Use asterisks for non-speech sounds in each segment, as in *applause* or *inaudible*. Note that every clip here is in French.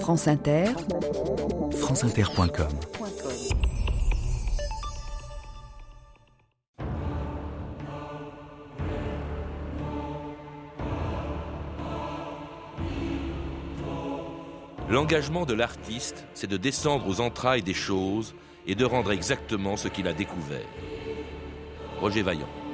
France Inter, franceinter.com L'engagement de l'artiste, c'est de descendre aux entrailles des choses et de rendre exactement ce qu'il a découvert. Roger Vaillant.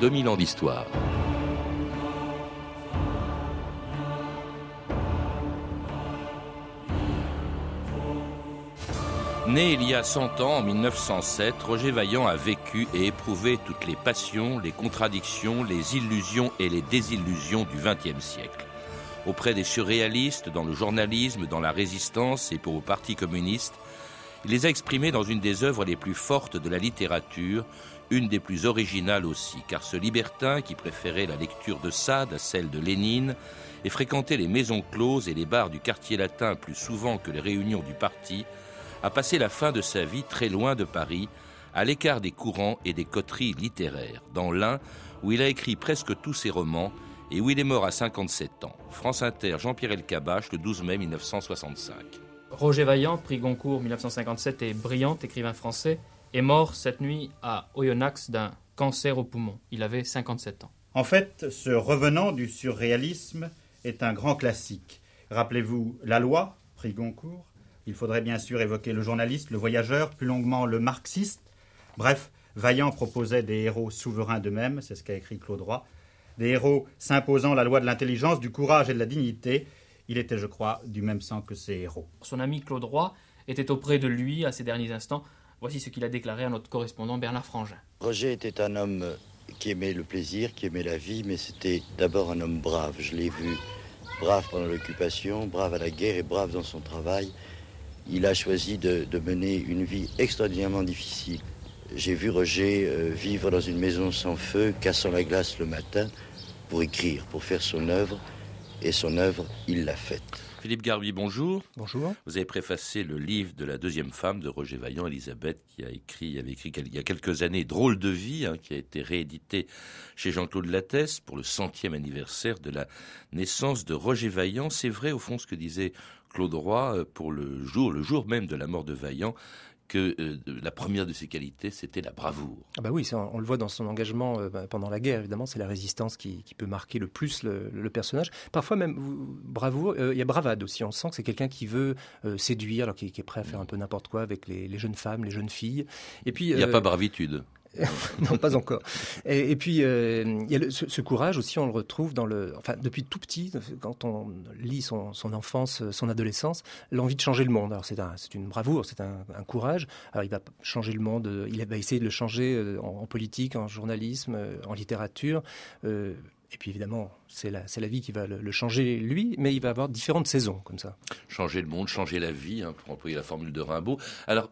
2000 ans d'histoire. Né il y a 100 ans, en 1907, Roger Vaillant a vécu et éprouvé toutes les passions, les contradictions, les illusions et les désillusions du XXe siècle. Auprès des surréalistes, dans le journalisme, dans la résistance et pour le Parti communiste, il les a exprimés dans une des œuvres les plus fortes de la littérature, une des plus originales aussi, car ce libertin qui préférait la lecture de Sade à celle de Lénine et fréquentait les maisons closes et les bars du quartier latin plus souvent que les réunions du parti, a passé la fin de sa vie très loin de Paris, à l'écart des courants et des coteries littéraires, dans l'un où il a écrit presque tous ses romans et où il est mort à 57 ans. France Inter, Jean-Pierre Elkabach, le 12 mai 1965. Roger Vaillant, prix Goncourt 1957 et brillant écrivain français, est mort cette nuit à Oyonnax d'un cancer au poumon. Il avait 57 ans. En fait, ce revenant du surréalisme est un grand classique. Rappelez-vous La Loi, prix Goncourt. Il faudrait bien sûr évoquer le journaliste, le voyageur, plus longuement le marxiste. Bref, Vaillant proposait des héros souverains d'eux-mêmes, c'est ce qu'a écrit Claude Roy, des héros s'imposant la loi de l'intelligence, du courage et de la dignité. Il était, je crois, du même sang que ces héros. Son ami Claude Roy était auprès de lui à ces derniers instants Voici ce qu'il a déclaré à notre correspondant Bernard Frangin. Roger était un homme qui aimait le plaisir, qui aimait la vie, mais c'était d'abord un homme brave. Je l'ai vu brave pendant l'occupation, brave à la guerre et brave dans son travail. Il a choisi de, mener une vie extraordinairement difficile. J'ai vu Roger euh, vivre dans une maison sans feu, cassant la glace le matin pour écrire, pour faire son œuvre. Et son œuvre, il l'a faite. Philippe Garbi, bonjour. Bonjour. Vous avez préfacé le livre de la deuxième femme de Roger Vaillant, Elisabeth, qui a écrit, avait écrit il y a quelques années Drôle de vie, hein, qui a été réédité chez Jean-Claude Lattès pour le centième anniversaire de la naissance de Roger Vaillant. C'est vrai, au fond, ce que disait Claude Roy euh, pour le jour, le jour même de la mort de Vaillant que euh, la première de ses qualités, c'était la bravoure. Ah bah oui, on, le voit dans son engagement euh, bah, pendant la guerre, évidemment, c'est la résistance qui, peut marquer le plus le, personnage. Parfois même, bravoure, euh, il y a bravade aussi, on sent que c'est quelqu'un qui veut séduire, alors qui, est prêt à faire un peu n'importe quoi avec les, jeunes femmes, les jeunes filles. Et puis, il n'y a pas bravitude. *laughs* non, pas encore. Et, puis, euh, y a ce, courage aussi, on le retrouve depuis tout petit, quand on lit son, enfance, son adolescence, l'envie de changer le monde. Alors, c'est un, une bravoure, c'est un, courage. Alors, il va changer le monde, euh, il va essayer de le changer euh, en, politique, en journalisme, en littérature. Et puis évidemment, c'est la, la, vie qui va le, changer lui, mais il va avoir différentes saisons comme ça. Changer le monde, changer la vie, hein, pour employer la formule de Rimbaud. Alors,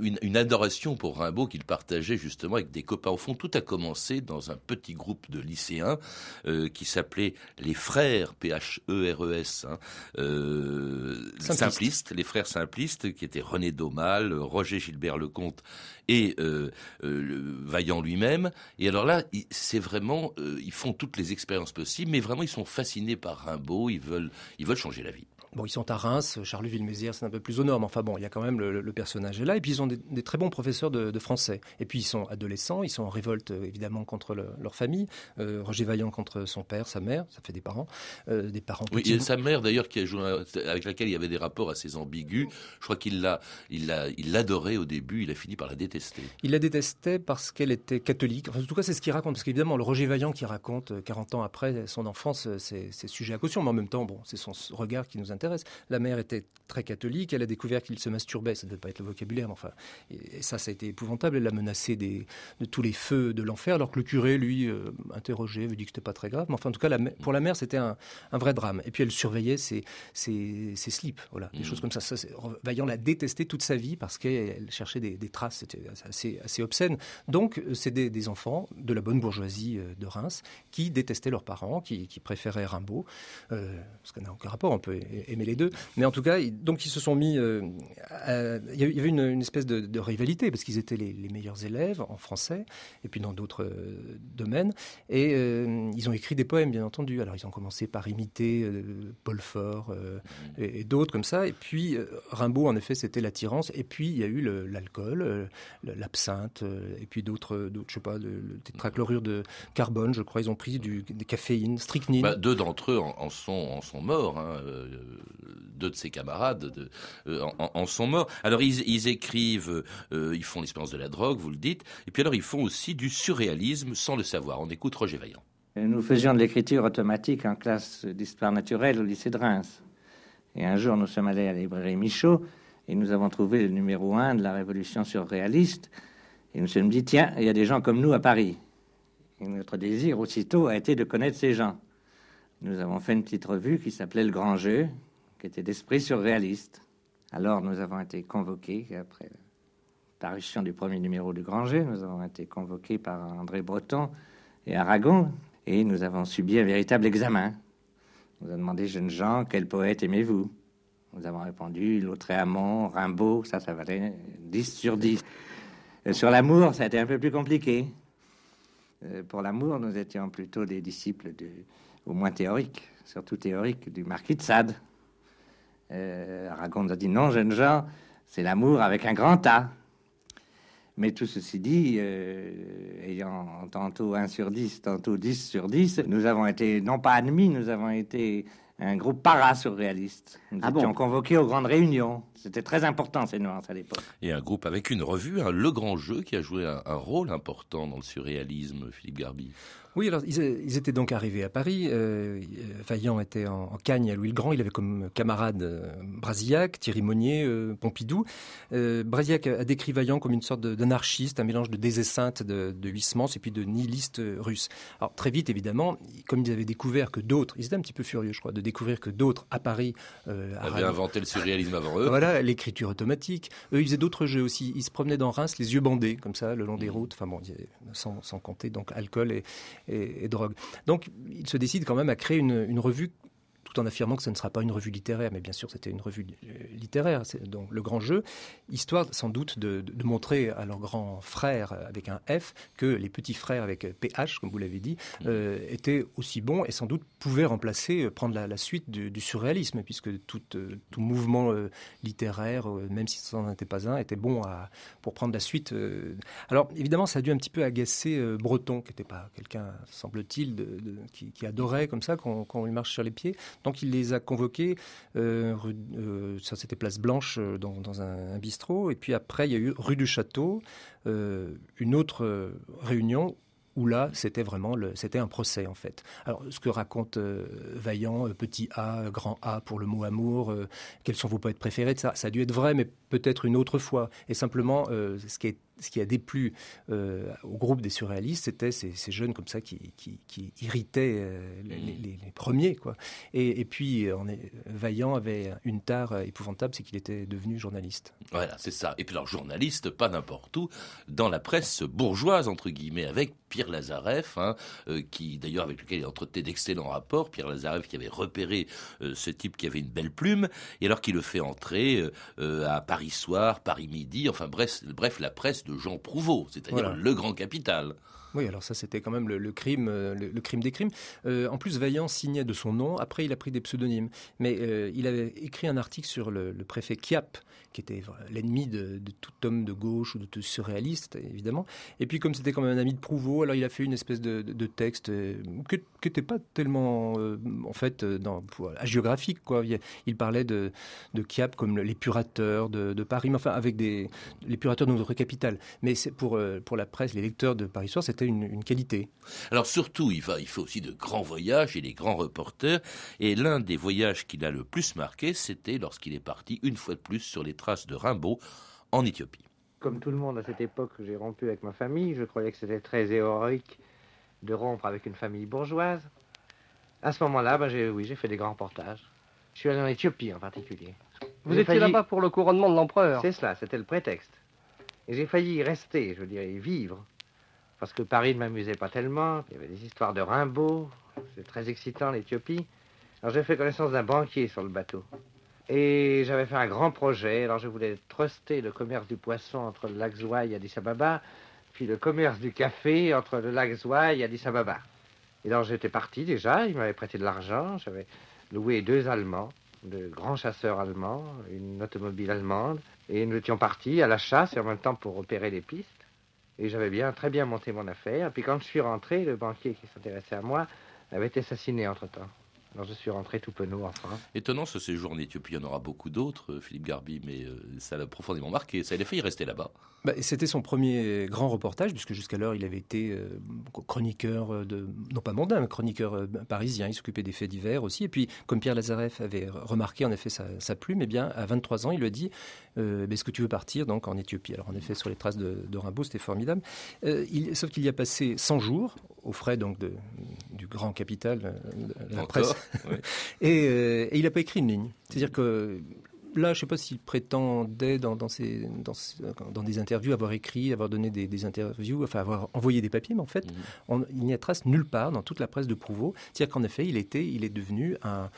une, adoration pour Rimbaud qu'il partageait justement avec des copains. Au fond, tout a commencé dans un petit groupe de lycéens euh, qui s'appelait les Frères, P-H-E-R-E-S, hein, euh, simplistes, les Frères Simplistes, qui étaient René Daumal, Roger Gilbert Lecomte et euh, Vaillant lui-même. Et alors là, c'est vraiment, ils font toutes les expériences possibles, mais vraiment, ils sont fascinés par Rimbaud, ils veulent, ils veulent changer la vie. Bon, ils sont à Reims, Charleville-Mézières, c'est un peu plus au nord, mais enfin bon, il y a quand même le, personnage est là. Et puis ils ont des, très bons professeurs de, français. Et puis ils sont adolescents, ils sont en révolte euh, évidemment contre leur famille. Euh, Roger Vaillant contre son père, sa mère, ça fait des parents, euh, des parents. Oui, et sa mère d'ailleurs qui a joué, avec laquelle il y avait des rapports assez ambigus. Je crois qu'il l'a, il l'a, il l'adorait au début. Il a fini par la détester. Il la détestait parce qu'elle était catholique. Enfin, en tout cas, c'est ce qu'il raconte. Parce qu'évidemment, le Roger Vaillant qui raconte 40 ans après son enfance, c'est sujet à caution. Mais en même temps, bon, c'est son regard qui nous intéresse La mère était très catholique, elle a découvert qu'il se masturbait, ça ne devait pas être le vocabulaire, mais enfin, et, ça, ça a été épouvantable. Elle l'a menacé des, de tous les feux de l'enfer, alors que le curé, lui, euh, interrogé, avait dit que c'était pas très grave. Mais enfin, en tout cas, pour la mère, c'était un, vrai drame. Et puis elle surveillait ses, ses, slips, voilà, des mmh. choses comme ça. ça Vaillant l'a détesté toute sa vie parce qu'elle cherchait des, traces, c'était assez, assez obscène. Donc, euh, c'est des, enfants de la bonne bourgeoisie euh, de Reims qui détestaient leurs parents, qui, préféraient Rimbaud, euh, parce qu'on n'a aucun rapport, on peut aimer les deux. Mais en tout cas, donc ils se sont mis. il y avait une, espèce de, rivalité parce qu'ils étaient les, meilleurs élèves en français et puis dans d'autres domaines. Et ils ont écrit des poèmes, bien entendu. Alors ils ont commencé par imiter Paul Fort et, d'autres comme ça. Et puis Rimbaud, en effet, c'était l'attirance. Et puis il y a eu l'alcool, l'absinthe, et puis d'autres, je sais pas, le, tétrachlorure de carbone, je crois. Ils ont pris du, des caféines, strychnine. Bah, deux d'entre eux en, sont, en sont morts. Hein. Deux de ses camarades de, euh, en, sont morts. Alors ils, écrivent, euh, ils font l'expérience de la drogue, vous le dites. Et puis alors ils font aussi du surréalisme sans le savoir. On écoute Roger Vaillant. Nous faisions de l'écriture automatique en classe d'histoire naturelle au lycée de Reims. Et un jour, nous sommes allés à la librairie Michaud et nous avons trouvé le numéro 1 de la Révolution surréaliste. Et nous sommes dit, tiens, il y a des gens comme nous à Paris. Et notre désir aussitôt a été de connaître ces gens. Nous avons fait une petite revue qui s'appelait Le Grand Jeu, qui était d'esprit surréaliste. Alors nous avons été convoqués, après la parution du premier numéro du Grand Jeu, nous avons été convoqués par André Breton et Aragon, et nous avons subi un véritable examen. On nous a demandé, jeunes gens, quel poète aimez-vous? Nous avons répondu, Lautréamont, Rimbaud, ça, ça valait 10 sur 10. Euh, sur l'amour, ça a été un peu plus compliqué. Euh, pour l'amour, nous étions plutôt des disciples, au moins théoriques, surtout théoriques, du marquis de Sade. Euh, Aragon nous a dit non, jeunes gens, c'est l'amour avec un grand A. Mais tout ceci dit, ayant tantôt 1 sur 10, tantôt 10 sur 10, nous avons été non pas admis, nous avons été un groupe para-surréaliste. Nous ah étions convoqués aux grandes réunions. C'était très important ces nuances à l'époque. Et un groupe avec une revue, hein, Le Grand Jeu, qui a joué un, rôle important dans le surréalisme, Philippe Garbi. Oui, alors ils, étaient donc arrivés à Paris. Euh, Vaillant était en, en, Cagne à Louis le Grand. Il avait comme camarade euh, Brasillac, Thierry Monnier, euh, Pompidou. Euh, Brasillac a, décrit Vaillant comme une sorte d'anarchiste, un mélange de désessinte de, de Huysmans et puis de nihiliste russe. Alors très vite, évidemment, comme ils avaient découvert que d'autres, ils étaient un petit peu furieux, je crois, de découvrir que d'autres à Paris avaient inventé le surréalisme avant eux. Voilà, l'écriture automatique. Eux, ils faisaient d'autres jeux aussi. Ils se promenaient dans Reims, les yeux bandés, comme ça, le long des mmh. routes. Enfin bon, sans, sans compter donc alcool et, et, drogue. Donc il se décide quand même à créer une, revue en affirmant que ce ne sera pas une revue littéraire, mais bien sûr c'était une revue euh, littéraire, c'est donc le grand jeu, histoire sans doute de, montrer à leurs grands frères avec un F que les petits frères avec PH, comme vous l'avez dit, euh, étaient aussi bons et sans doute pouvaient remplacer, euh, prendre la, suite du, surréalisme, puisque tout, tout mouvement littéraire, même si ce n'en était pas un, était bon à, pour prendre la suite. Alors évidemment, ça a dû un petit peu agacer Breton, qui n'était pas quelqu'un, semble-t-il, de, qui, adorait comme ça quand, quand on lui marche sur les pieds. Donc il les a convoqués, euh, euh, ça c'était Place Blanche euh, dans, un, bistrot, et puis après il y a eu rue du Château, une autre réunion où là, c'était vraiment c'était un procès en fait. Alors, ce que raconte Vaillant, petit A, grand A pour le mot amour, quels sont vos poètes préférés, ça, ça a dû être vrai, mais peut-être une autre fois. Et simplement, ce qui est ce qui a déplu euh, au groupe des surréalistes, c'était ces, jeunes comme ça qui, irritaient euh, mmh. les, premiers. Quoi. Et, puis, on est, Vaillant avait une tare épouvantable, c'est qu'il était devenu journaliste. Voilà, c'est ça. Et puis alors, journaliste, pas n'importe où, dans la presse bourgeoise, entre guillemets, avec Pierre Lazareff, hein, euh, qui d'ailleurs avec lequel il entretenait d'excellents rapports. Pierre Lazareff qui avait repéré ce type qui avait une belle plume, et alors qu'il le fait entrer à Paris Soir, Paris Midi, enfin bref, bref la presse de Jean Prouveau, c'est-à-dire le grand capital. Oui, alors ça c'était quand même le, crime, euh, le, crime des crimes. Euh, en plus, Vaillant signait de son nom. Après, il a pris des pseudonymes. Mais euh, il avait écrit un article sur le, préfet Kiap, qui était l'ennemi de, tout homme de gauche ou de tout surréaliste, évidemment. Et puis, comme c'était quand même un ami de Prouveau, alors il a fait une espèce de, texte qui n'était pas tellement, en fait, dans, géographique. Quoi. Il, parlait de, Kiap comme l'épurateur de, de, Paris, mais enfin avec des l'épurateur de notre capitale. Mais pour pour la presse, les lecteurs de Paris Soir, c'était une, qualité. Alors surtout, il, va, il fait aussi de grands voyages et des grands reporters. Et l'un des voyages qui l'a le plus marqué, c'était lorsqu'il est parti une fois de plus sur les traces de Rimbaud en Éthiopie. Comme tout le monde à cette époque, j'ai rompu avec ma famille. Je croyais que c'était très héroïque de rompre avec une famille bourgeoise. À ce moment-là, ben, oui, j'ai fait des grands reportages. Je suis allé en Éthiopie en particulier. Vous étiez là-bas pour le couronnement de l'empereur C'est cela, c'était le prétexte. Et j'ai failli y rester, je dirais, y vivre. Parce que Paris ne m'amusait pas tellement. Il y avait des histoires de Rimbaud. C'est très excitant, l'Éthiopie. Alors j'ai fait connaissance d'un banquier sur le bateau. Et j'avais fait un grand projet. Alors je voulais truster le commerce du poisson entre le lac Zouaï et Addis Ababa, puis le commerce du café entre le lac Zouaï et Addis Ababa. Et alors j'étais parti déjà, il m'avait prêté de l'argent, j'avais loué deux Allemands, de grands chasseurs allemands, une automobile allemande, et nous étions partis à la chasse et en même temps pour repérer les pistes. Et j'avais bien, très bien monté mon affaire. Puis quand je suis rentré, le banquier qui s'intéressait à moi avait été assassiné entre-temps. Alors je suis rentré tout penaud en France. Étonnant ce séjour en Éthiopie. Il y en aura beaucoup d'autres, euh, Philippe Garbi, mais euh, ça l'a profondément marqué. Ça a fait y rester là-bas. Bah, C'était son premier grand reportage, puisque jusqu'alors il avait été euh, chroniqueur de, non pas mondain, mais chroniqueur parisien. Il s'occupait des faits divers aussi. Et puis, comme Pierre Lazareff avait remarqué en effet sa, plume, eh bien, à 23 ans, il lui a dit Est-ce que tu veux partir donc en Éthiopie? Alors en effet, sur les traces de, Rimbaud, c'était formidable. il, sauf qu'il y a passé 100 jours, aux frais donc de, du grand capital de la presse *laughs* Euh, et, il n'a pas écrit une ligne. C'est-à-dire que là, je ne sais pas s'il prétendait dans, dans, dans, des interviews avoir écrit, avoir donné des, interviews, enfin avoir envoyé des papiers, mais en fait, mmh. il n'y a trace nulle part dans toute la presse de Prouveau. C'est-à-dire qu'en effet, il, était, il est devenu un,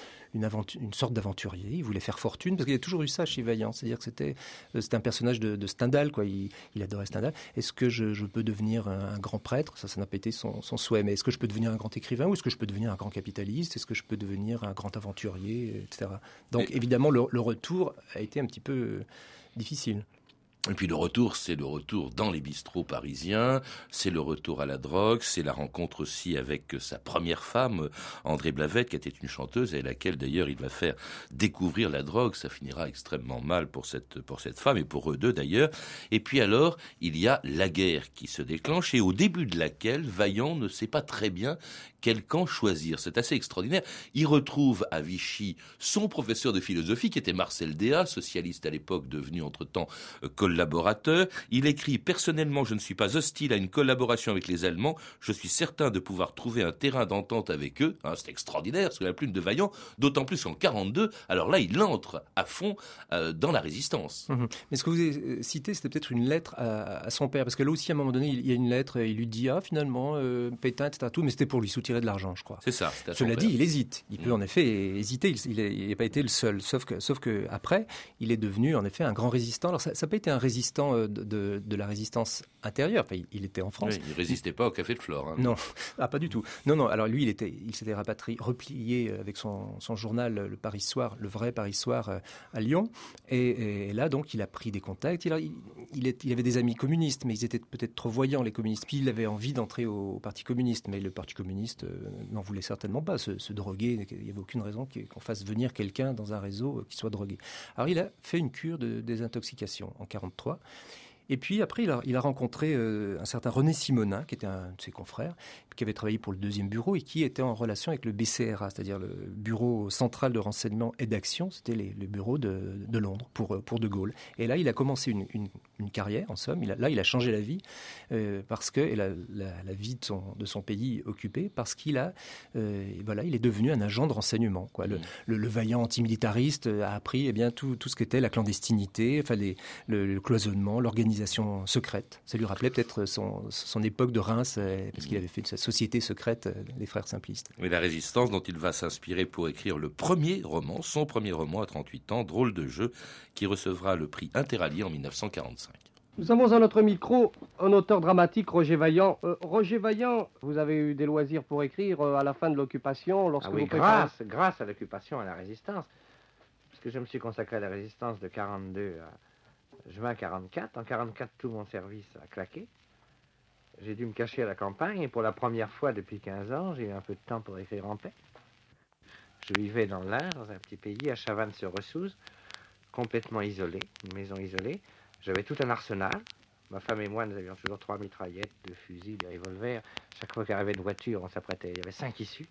une, une sorte d'aventurier. Il voulait faire fortune, parce qu'il a toujours eu ça chez Vaillant. C'est-à-dire que c'était euh, un personnage de, Stendhal, quoi. Il, adorait Stendhal. Est-ce que je, peux devenir un, grand prêtre? Ça, ça n'a pas été son, souhait. Mais est-ce que je peux devenir un grand écrivain ou est-ce que je peux devenir un grand capitaliste? Est-ce que je peux devenir un grand aventurier, etc. Donc, évidemment, le, le, retour a été un petit peu euh, difficile. Et puis le retour, c'est le retour dans les bistrots parisiens, c'est le retour à la drogue, c'est la rencontre aussi avec sa première femme, André Blavette, qui était une chanteuse et à laquelle d'ailleurs il va faire découvrir la drogue. Ça finira extrêmement mal pour cette, pour cette femme et pour eux deux d'ailleurs. Et puis alors, il y a la guerre qui se déclenche et au début de laquelle Vaillant ne sait pas très bien quel camp choisir. C'est assez extraordinaire. Il retrouve à Vichy son professeur de philosophie qui était Marcel Déa, socialiste à l'époque devenu entre-temps euh, Il écrit personnellement, je ne suis pas hostile à une collaboration avec les Allemands. Je suis certain de pouvoir trouver un terrain d'entente avec eux. Hein, c'est extraordinaire, sous la plume de Vaillant, d'autant plus qu'en 42, alors là, il entre à fond euh, dans la résistance. Mhm. Mais ce que vous avez euh, cité, c'était peut-être une lettre à, son père, parce que là aussi, à un moment donné, il y a une lettre, il lui dit, ah, finalement, Pétain, etc., tout, mais c'était pour lui soutenir de l'argent, je crois. C'est ça. Cela dit, il hésite. Il peut mm. en effet hésiter. Il n'a pas été le seul. Sauf que, sauf que après, il est devenu en effet un grand résistant. Alors ça n'a pas été un résistant euh, de, de, la résistance intérieure. il, était en France. il résistait pas au café de Flore. Hein. Non, ah, pas du tout. Non, non. Alors lui, il était, il s'était rapatrié, replié avec son, son, journal, le Paris Soir, le vrai Paris Soir euh, à Lyon. Et, là, donc, il a pris des contacts. Il, il, est, il avait des amis communistes, mais ils étaient peut-être trop voyants les communistes. Puis il avait envie d'entrer au Parti communiste, mais le Parti communiste euh, n'en voulait certainement pas se, droguer. Il n'y avait aucune raison qu'on fasse venir quelqu'un dans un réseau euh, qui soit drogué. Alors il a fait une cure de désintoxication en 43. Et puis après, il a, rencontré euh, un certain René Simonin, qui était un de ses confrères, qui avait travaillé pour le deuxième bureau et qui était en relation avec le BCRA, c'est-à-dire le Bureau central de renseignement et d'action. C'était le bureau de, Londres pour, pour De Gaulle. Et là, il a commencé une, carrière, en somme. Il là, il a changé la vie euh, parce que et la, la, vie de son, de son pays occupé, parce qu'il a, euh, voilà, il est devenu un agent de renseignement. Quoi. Le, mmh. le, vaillant antimilitariste a appris eh bien tout, tout ce qu'était la clandestinité, enfin le, le cloisonnement, l'organisation secrète. Ça lui rappelait peut-être son, son, époque de Reims, euh, parce qu'il avait fait sa société secrète, les euh, frères simplistes. Oui, la résistance dont il va s'inspirer pour écrire le premier roman, son premier roman à 38 ans, Drôle de jeu, qui recevra le prix Interallié en 1945. Nous avons à notre micro un auteur dramatique, Roger Vaillant. Euh, Roger Vaillant, vous avez eu des loisirs pour écrire à la fin de l'occupation, lorsque ah oui, grâce, grâce à l'occupation, à la résistance, parce que je me suis consacré à la résistance de 42 à juin 44. En 44, tout mon service a claqué. J'ai dû me cacher à la campagne et pour la première fois depuis 15 ans, j'ai eu un peu de temps pour écrire en paix. Je vivais dans l'Ain, dans un petit pays, à Chavannes-sur-Ressouze, complètement isolé, une maison isolée. J'avais tout un arsenal. Ma femme et moi, nous avions toujours trois mitraillettes, deux fusils, des revolvers, fois qu'il arrivait une voiture, on s'apprêtait, il y avait cinq issues,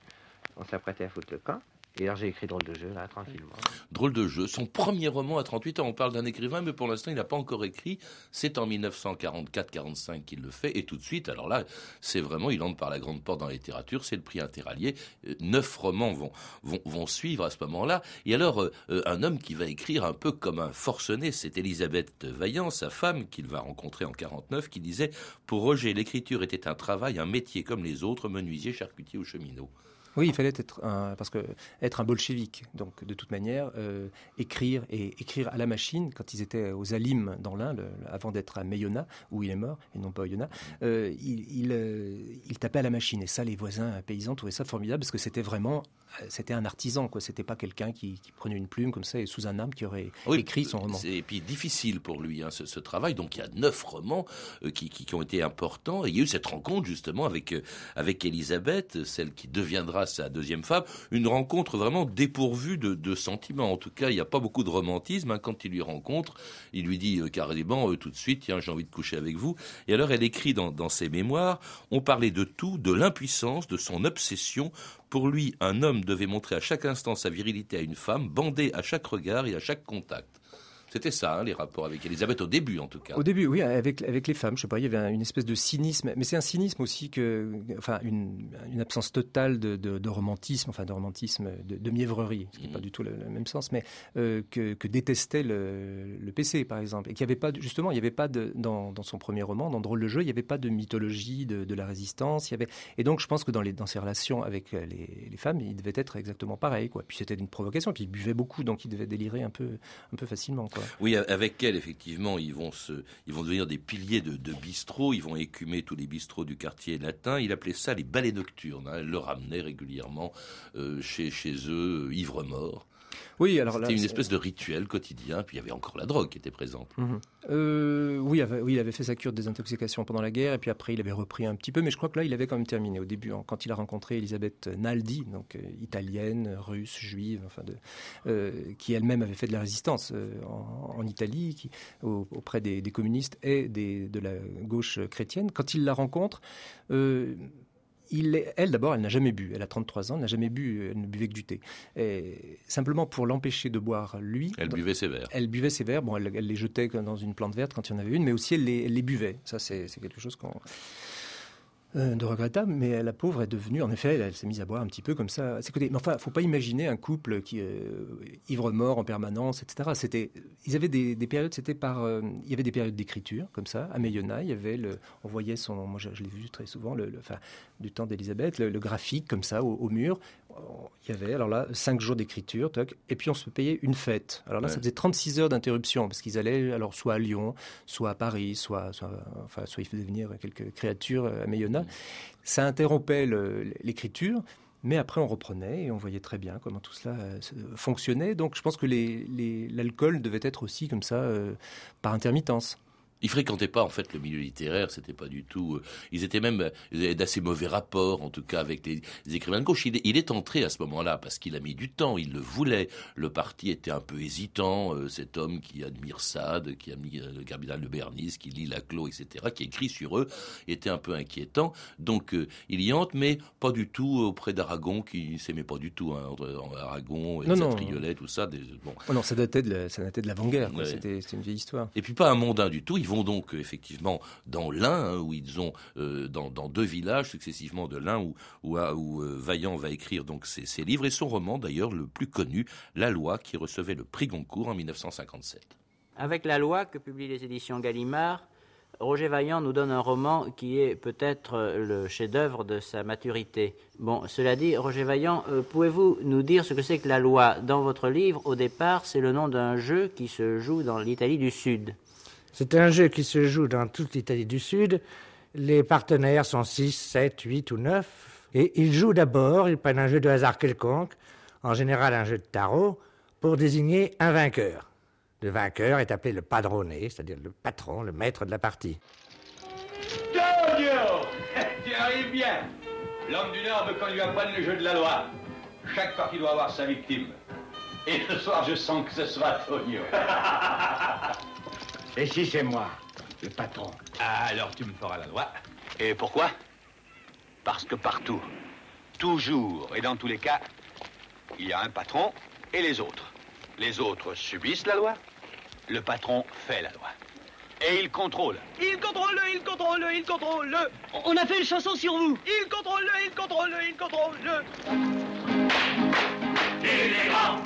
on s'apprêtait à foutre le camp. Et j'ai écrit Drôle de jeu, là, tranquillement. Drôle de jeu. Son premier roman à 38 ans. On parle d'un écrivain, mais pour l'instant, il n'a pas encore écrit. C'est en 1944-45 qu'il le fait. Et tout de suite, alors là, c'est vraiment, il entre par la grande porte dans la littérature. C'est le prix interallié. Euh, neuf romans vont, vont, vont suivre à ce moment-là. Et alors, euh, euh, un homme qui va écrire un peu comme un forcené, c'est Elisabeth Vaillant, sa femme, qu'il va rencontrer en 49, qui disait, pour Roger, l'écriture était un travail, un métier comme les autres, menuisier, charcutier ou cheminot. Oui, il fallait être un, parce que être un bolchevique, donc de toute manière, euh, écrire et écrire à la machine quand ils étaient aux Alim dans l'Ain, avant d'être à Meyona où il est mort et non pas Oyonnax, euh, il, euh, il, tapait à la machine et ça, les voisins paysans trouvaient ça formidable parce que c'était vraiment, c'était un artisan quoi. C'était pas quelqu'un qui, prenait une plume comme ça et sous un arbre qui aurait écrit son roman. Et puis difficile pour lui hein, ce, travail. Donc il y a neuf romans qui, qui, ont été importants et il y a eu cette rencontre justement avec avec Elisabeth, celle qui deviendra sa deuxième femme, une rencontre vraiment dépourvue de, sentiments. En tout cas, il n'y a pas beaucoup de romantisme. Hein. Quand il lui rencontre, il lui dit euh, carrément euh, tout de suite, tiens, j'ai envie de coucher avec vous. Et alors, elle écrit dans, dans ses mémoires, on parlait de tout, de l'impuissance, de son obsession. Pour lui, un homme devait montrer à chaque instant sa virilité à une femme, bandée à chaque regard et à chaque contact. C'était ça, hein, les rapports avec Elisabeth, au début en tout cas. Au début, oui, avec, avec les femmes, je sais pas, il y avait une espèce de cynisme, mais c'est un cynisme aussi que, enfin, une, une absence totale de, de, romantisme, enfin de romantisme, de, de mièvrerie, ce qui n'est pas mm. du tout le, même sens, mais euh, que, que, détestait le, le, PC, par exemple, et qu'il n'y avait pas, justement, il n'y avait pas de, dans, dans, son premier roman, dans Drôle de jeu, il n'y avait pas de mythologie de, de, la résistance, il y avait, et donc je pense que dans, les, dans ses relations avec les, les femmes, il devait être exactement pareil, quoi. Puis c'était une provocation, puis il buvait beaucoup, donc il devait délirer un peu, un peu facilement, Oui, avec elle, effectivement, ils vont, se, ils vont devenir des piliers de, de bistrot, ils vont écumer tous les bistrots du quartier latin. Il appelait ça les ballets nocturnes. Hein. Elle le ramenait régulièrement euh, chez, chez eux, ivre mort. Oui, alors C'était une espèce de rituel quotidien, puis il y avait encore la drogue qui était présente. Mhm. Euh, oui, oui, il avait fait sa cure de désintoxication pendant la guerre, et puis après il avait repris un petit peu, mais je crois que là il avait quand même terminé au début, quand il a rencontré Elisabeth Naldi, donc euh, italienne, russe, juive, enfin de, euh, qui elle-même avait fait de la résistance en, Italie, qui, auprès des, communistes et des, de la gauche chrétienne. Quand il la rencontre, elle, d'abord, elle n'a jamais bu. Elle a 33 ans, elle n'a jamais bu, elle ne buvait que du thé. Et simplement pour l'empêcher de boire, lui. Elle buvait ses verres. Elle buvait ses verres. Bon, elle, les jetait dans une plante verte quand il y en avait une, mais aussi elle les buvait. Ça, c'est quelque chose qu'on. Euh, de regrettable, mais la pauvre est devenue, en effet, elle, s'est mise à boire un petit peu comme ça à ses côtés. Mais enfin, faut pas imaginer un couple qui euh, ivre mort en permanence, etc. C'était, ils avaient des, périodes, c'était par, euh, il y avait des périodes d'écriture comme ça. À Mayonna, il y avait le, on voyait son, moi je, l'ai vu très souvent, le, enfin, du temps d'Elisabeth, le, graphique comme ça au, mur. Il y avait alors là cinq jours d'écriture, et puis on se payait une fête. Alors là, ça faisait 36 heures d'interruption parce qu'ils allaient alors soit à Lyon, soit à Paris, soit, soit, enfin, soit ils faisaient venir quelques créatures à Mayonna ça interrompait l'écriture. Mais après, on reprenait et on voyait très bien comment tout cela euh, fonctionnait. Donc, je pense que l'alcool devait être aussi comme ça, euh, par intermittence. Ils fréquentaient pas en fait le milieu littéraire, c'était pas du tout. Euh, ils étaient même d'assez mauvais rapports, en tout cas avec les, écrivains de gauche. Il, est entré à ce moment-là parce qu'il a mis du temps, il le voulait. Le parti était un peu hésitant. Euh, cet homme qui admire Sade, qui a mis euh, le cardinal de Bernice, qui lit Laclos, etc., qui écrit sur eux, était un peu inquiétant. Donc il y entre, mais pas du tout auprès d'Aragon, qui s'aimait pas du tout. Hein, Aragon, et non, Triolet, tout ça. bon. Oh non, ça datait de l'avant-guerre. C'était une vieille histoire. Et puis pas un mondain du tout. Ils vont donc euh, effectivement dans l'Ain, hein, où ils ont euh, dans, deux villages successivement de l'Ain, où, euh, Vaillant va écrire donc ses, livres et son roman d'ailleurs le plus connu, La Loi, qui recevait le prix Goncourt en 1957. Avec La Loi que publient les éditions Gallimard, Roger Vaillant nous donne un roman qui est peut-être le chef-d'œuvre de sa maturité. Bon, cela dit, Roger Vaillant, pouvez-vous nous dire ce que c'est que la loi? Dans votre livre, au départ, c'est le nom d'un jeu qui se joue dans l'Italie du Sud. C'est un jeu qui se joue dans toute l'Italie du Sud. Les partenaires sont 6, 7, 8 ou 9. Et ils jouent d'abord, ils prennent un jeu de hasard quelconque, en général un jeu de tarot, pour désigner un vainqueur. Le vainqueur est appelé le padrone, c'est-à-dire le patron, le maître de la partie. Tonio *laughs* Tu arrives bien L'homme du Nord veut qu'on lui apprenne le jeu de la loi. Chaque partie doit avoir sa victime. Et ce soir, je sens que ce sera Tonio. *laughs* Et si c'est moi, le patron Ah, alors tu me feras la loi. Et pourquoi? Parce que partout, toujours et dans tous les cas, il y a un patron et les autres. Les autres subissent la loi, le patron fait la loi. Et il contrôle. Il contrôle, il contrôle, il contrôle. On a fait une chanson sur vous. Il contrôle, il contrôle, il contrôle. Il est grand,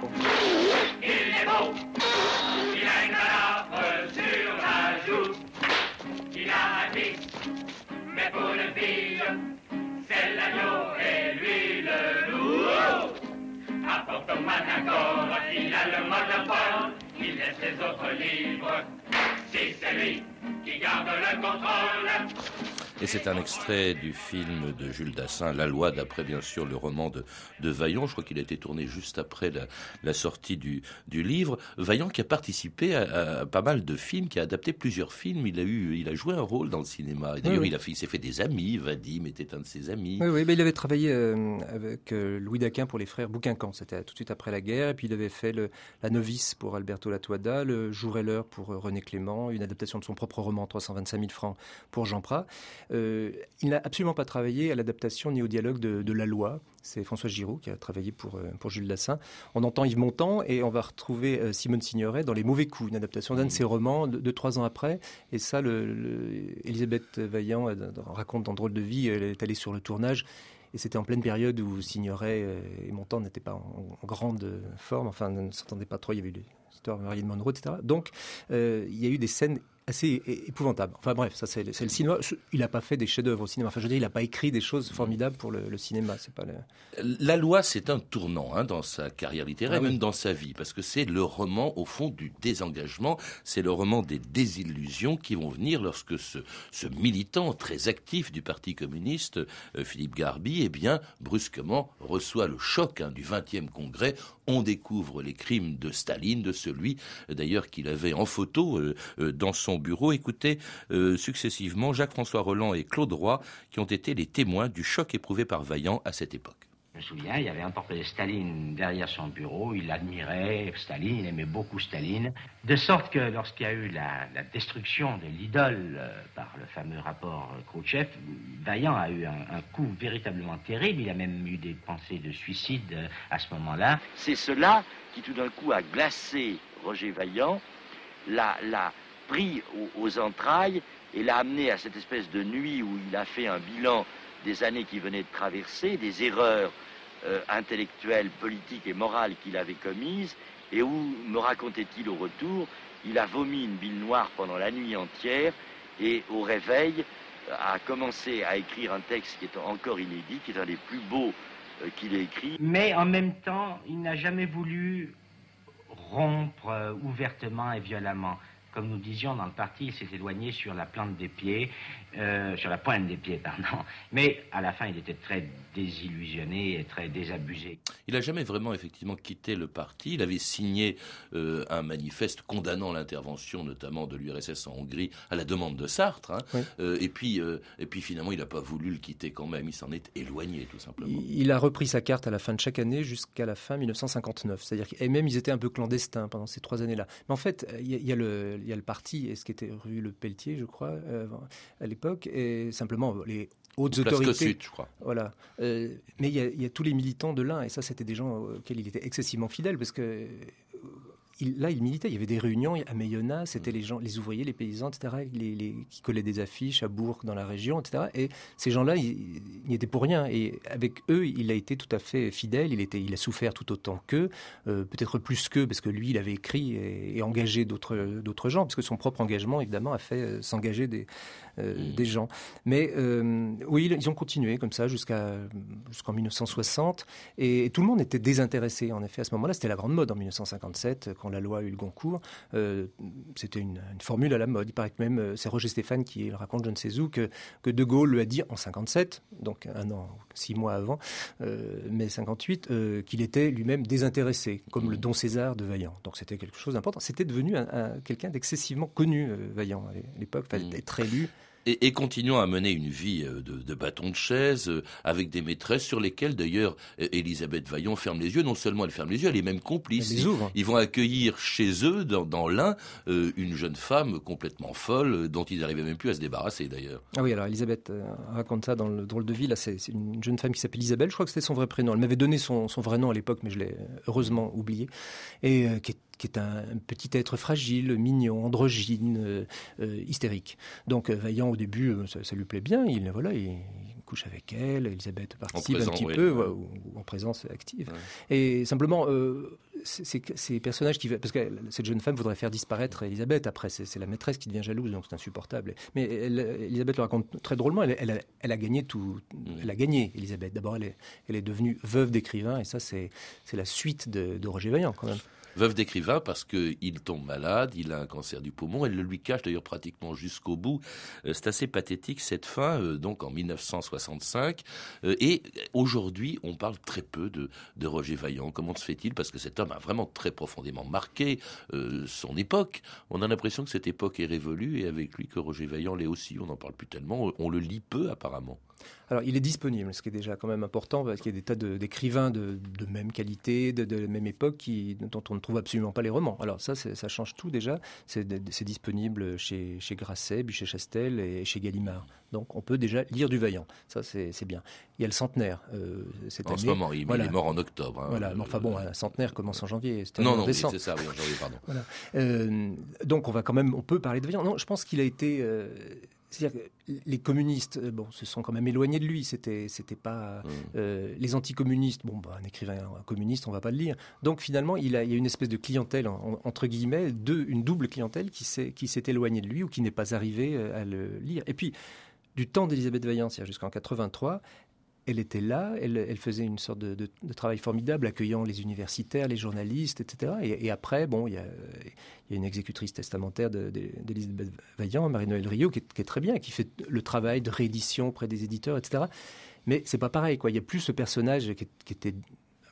il est beau, Il a le monopole, il laisse les autres libres. Si c'est lui qui garde le contrôle. Et c'est un extrait du film de Jules Dassin, La Loi, d'après bien sûr le roman de, de Vaillant. Je crois qu'il a été tourné juste après la, la sortie du, du, livre. Vaillant qui a participé à, à, pas mal de films, qui a adapté plusieurs films. Il a eu, il a joué un rôle dans le cinéma. Et d'ailleurs, oui, oui. il, il s'est fait des amis. Vadim était un de ses amis. Oui, oui, mais il avait travaillé euh, avec euh, Louis Daquin pour les frères Bouquincan. C'était tout de suite après la guerre. Et puis il avait fait le, La Novice pour Alberto Latuada, Le Jour et l'heure pour euh, René Clément, une adaptation de son propre roman 325 000 francs pour Jean Prat. Euh, il n'a absolument pas travaillé à l'adaptation ni au dialogue de, La Loi. C'est François Giraud qui a travaillé pour, euh, pour Jules Dassin. On entend Yves Montand et on va retrouver euh, Simone Signoret dans Les Mauvais Coups, une adaptation d'un de ses romans de, trois ans après. Et ça, le, Elisabeth Vaillant raconte dans Drôle de vie, elle est allée sur le tournage. Et c'était en pleine période où Signoret et Montand n'étaient pas en, grande forme, enfin ne s'entendaient pas trop, il y avait eu l'histoire de Marilyn Monroe, etc. Donc il y a eu des scènes assez épouvantable. Enfin bref, ça c'est le cinéma. Il n'a pas fait des chefs-d'œuvre au cinéma. Enfin, je veux dire, il n'a pas écrit des choses formidables pour le, le cinéma. C'est pas le... La loi, c'est un tournant hein, dans sa carrière littéraire, ah, même oui. dans sa vie, parce que c'est le roman au fond du désengagement. C'est le roman des désillusions qui vont venir lorsque ce, ce militant très actif du Parti communiste, euh, Philippe Garbi, eh bien brusquement reçoit le choc hein, du 20e congrès. On découvre les crimes de Staline, de celui d'ailleurs qu'il avait en photo euh, dans son bureau. Écoutez euh, successivement Jacques-François Roland et Claude Roy, qui ont été les témoins du choc éprouvé par Vaillant à cette époque. Je me souviens, il y avait un portrait de Staline derrière son bureau. Il admirait Staline, il aimait beaucoup Staline. De sorte que lorsqu'il y a eu la, la destruction de l'idole euh, par le fameux rapport Khrouchtchev, Vaillant a eu un, un, coup véritablement terrible. Il a même eu des pensées de suicide euh, à ce moment-là. C'est cela qui tout d'un coup a glacé Roger Vaillant, l'a, l'a pris aux, entrailles et l'a amené à cette espèce de nuit où il a fait un bilan des années qu'il venait de traverser, des erreurs euh, intellectuelles, politiques et morales qu'il avait commises, et où, me racontait-il au retour, il a vomi une bile noire pendant la nuit entière, et au réveil a commencé à écrire un texte qui est encore inédit, qui est un des plus beaux euh, qu'il ait écrit. Mais en même temps, il n'a jamais voulu rompre euh, ouvertement et violemment comme nous disions dans le parti, il s'est éloigné sur la plante des pieds, euh, sur la pointe des pieds, pardon. Mais à la fin, il était très désillusionné et très désabusé. Il n'a jamais vraiment effectivement quitté le parti. Il avait signé euh, un manifeste condamnant l'intervention, notamment de l'URSS en Hongrie, à la demande de Sartre. Hein. Oui. Euh, et puis, euh, et puis finalement, il n'a pas voulu le quitter quand même. Il s'en est éloigné, tout simplement. Il a repris sa carte à la fin de chaque année jusqu'à la fin 1959. C'est-à-dire et même ils étaient un peu clandestins pendant ces trois années-là. Mais en fait, il y, y, a le il y a le parti, et ce qui était rue Le Pelletier, je crois, euh, à l'époque, et simplement les hautes Place autorités. Sud, je crois. Voilà. Euh, mais il y, a, il y, a, tous les militants de l'un, et ça, c'était des gens auxquels il était excessivement fidèle, parce que il, là, il militait. Il y avait des réunions à Mayonna, c'était les gens, les ouvriers, les paysans, etc., les, les, qui collaient des affiches à Bourg, dans la région, etc. Et ces gens-là, ils n'y étaient pour rien. Et avec eux, il a été tout à fait fidèle. Il était, il a souffert tout autant qu'eux, euh, peut-être plus qu'eux, parce que lui, il avait écrit et, et engagé d'autres, gens, parce que son propre engagement, évidemment, a fait euh, s'engager des, euh, mmh. des gens. Mais oui, ils ont continué comme ça jusqu'à jusqu'en 1960, et, et, tout le monde était désintéressé. En effet, à ce moment-là, c'était la grande mode en 1957, quand la loi a eu le Goncourt. Euh, c'était une, formule à la mode. Il paraît que même, euh, c'est Roger Stéphane qui raconte, je ne sais où, que, De Gaulle lui a dit en 57, donc un an, six mois avant, euh, mai 58, euh, qu'il était lui-même désintéressé, comme le Don César de Vaillant. Donc c'était quelque chose d'important. C'était devenu un, un, quelqu'un d'excessivement connu, Vaillant, à l'époque, mmh. être élu Et, et, continuons à mener une vie euh, de, de bâton de chaise, euh, avec des maîtresses sur lesquelles d'ailleurs Elisabeth Vaillant ferme les yeux. Non seulement elle ferme les yeux, elle est même complice. Ils, ils, vont accueillir chez eux, dans, dans l'un, euh, une jeune femme complètement folle, dont ils n'arrivaient même plus à se débarrasser d'ailleurs. Ah oui, alors Elisabeth raconte ça dans le drôle de vie. Là, c'est une jeune femme qui s'appelle Isabelle. Je crois que c'était son vrai prénom. Elle m'avait donné son, son, vrai nom à l'époque, mais je l'ai heureusement oublié. Et qui est qui est un, petit être fragile, mignon, androgyne, euh, euh, hystérique. Donc euh, Vaillant au début, ça, lui plaît bien, il voilà, il, couche avec elle, Elisabeth participe un petit peu, ou, en présence active. Et simplement, ces personnages qui parce que cette jeune femme voudrait faire disparaître Elisabeth. Après, c'est la maîtresse qui devient jalouse, donc c'est insupportable. Mais Elisabeth le raconte très drôlement. Elle, a, elle, a, gagné tout. Elle a gagné Elisabeth. D'abord, elle est, elle est devenue veuve d'écrivain, et ça, c'est la suite de, de Roger Vaillant quand même veuve d'écrivain parce qu'il tombe malade, il a un cancer du poumon, elle le lui cache d'ailleurs pratiquement jusqu'au bout. Euh, c'est assez pathétique cette fin, euh, donc en 1965. Euh, et aujourd'hui, on parle très peu de, de Roger Vaillant. Comment se fait-il? Parce que cet homme a vraiment très profondément marqué son époque. On a l'impression que cette époque est révolue et avec lui que Roger Vaillant l'est aussi. On n'en parle plus tellement, on le lit peu apparemment. Alors, il est disponible, ce qui est déjà quand même important, parce qu'il y a des tas d'écrivains de, de, même qualité, de, de, même époque, qui, dont on ne trouve absolument pas les romans. Alors ça, ça change tout déjà. C'est disponible chez, chez Grasset, chez Chastel et chez Gallimard. Donc, on peut déjà lire du Vaillant. Ça, c'est bien. Il y a le centenaire euh, cette en année. ce moment, il, est mort en octobre. Hein, voilà. enfin bon, un centenaire commence en janvier. Non, non, c'est ça, oui, en janvier, pardon. Voilà. Euh, donc, on va quand même, on peut parler de Vaillant. Non, je pense qu'il a été... Euh, c'est-à-dire que les communistes, euh, bon, se sont quand même éloignés de lui. C'était, c'était pas mmh. euh, les anticommunistes. Bon, bah, un écrivain un communiste, on va pas le lire. Donc finalement, il, a, il y a une espèce de clientèle entre guillemets, de, une double clientèle qui s'est, qui s'est éloignée de lui ou qui n'est pas arrivée euh, à le lire. Et puis du temps d'Elisabeth Vaillant, c'est-à-dire jusqu'en 83, elle était là, elle, faisait une sorte de, travail formidable, accueillant les universitaires, les journalistes, etc. Et, après, bon, il y, a, une exécutrice testamentaire d'Elisabeth Vaillant, Marie-Noël Rio, qui est, très bien, qui fait le travail de réédition auprès des éditeurs, etc. Mais c'est pas pareil, quoi. Il y a plus ce personnage qui était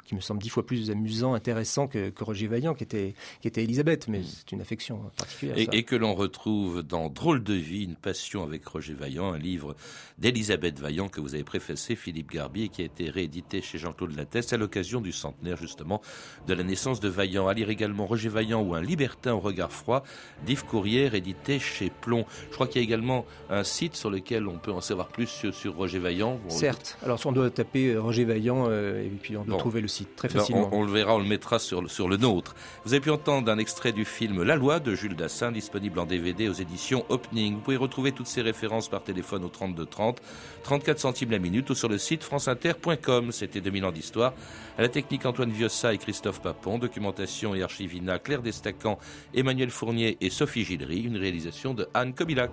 qui me semble dix fois plus amusant, intéressant que, Roger Vaillant, qui était, qui était Elisabeth, mais c'est une affection particulière. Et, que l'on retrouve dans Drôle de vie, une passion avec Roger Vaillant, un livre d'Elisabeth Vaillant que vous avez préfacé, Philippe Garbier, qui a été réédité chez Jean-Claude Lattès à l'occasion du centenaire justement de la naissance de Vaillant. À lire également Roger Vaillant ou Un libertin au regard froid d'Yves Courrière, édité chez Plomb. Je crois qu'il y a également un site sur lequel on peut en savoir plus sur, Roger Vaillant. Certes. Alors, on doit taper euh, Roger Vaillant euh, et puis on doit trouver le site très ben, facilement. on, le verra, on le mettra sur, sur le nôtre. Vous avez pu entendre un extrait du film La Loi de Jules Dassin, disponible en DVD aux éditions Opening. Vous pouvez retrouver toutes ces références par téléphone au 32 30, 34 centimes la minute ou sur le site franceinter.com. C'était 2000 ans d'histoire. À la technique Antoine Viossa et Christophe Papon, documentation et archivina Claire Destacan, Emmanuel Fournier et Sophie Gillery, une réalisation de Anne Kobilac.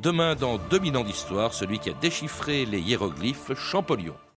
Demain, dans 2000 ans d'histoire, celui qui a déchiffré les hiéroglyphes Champollion.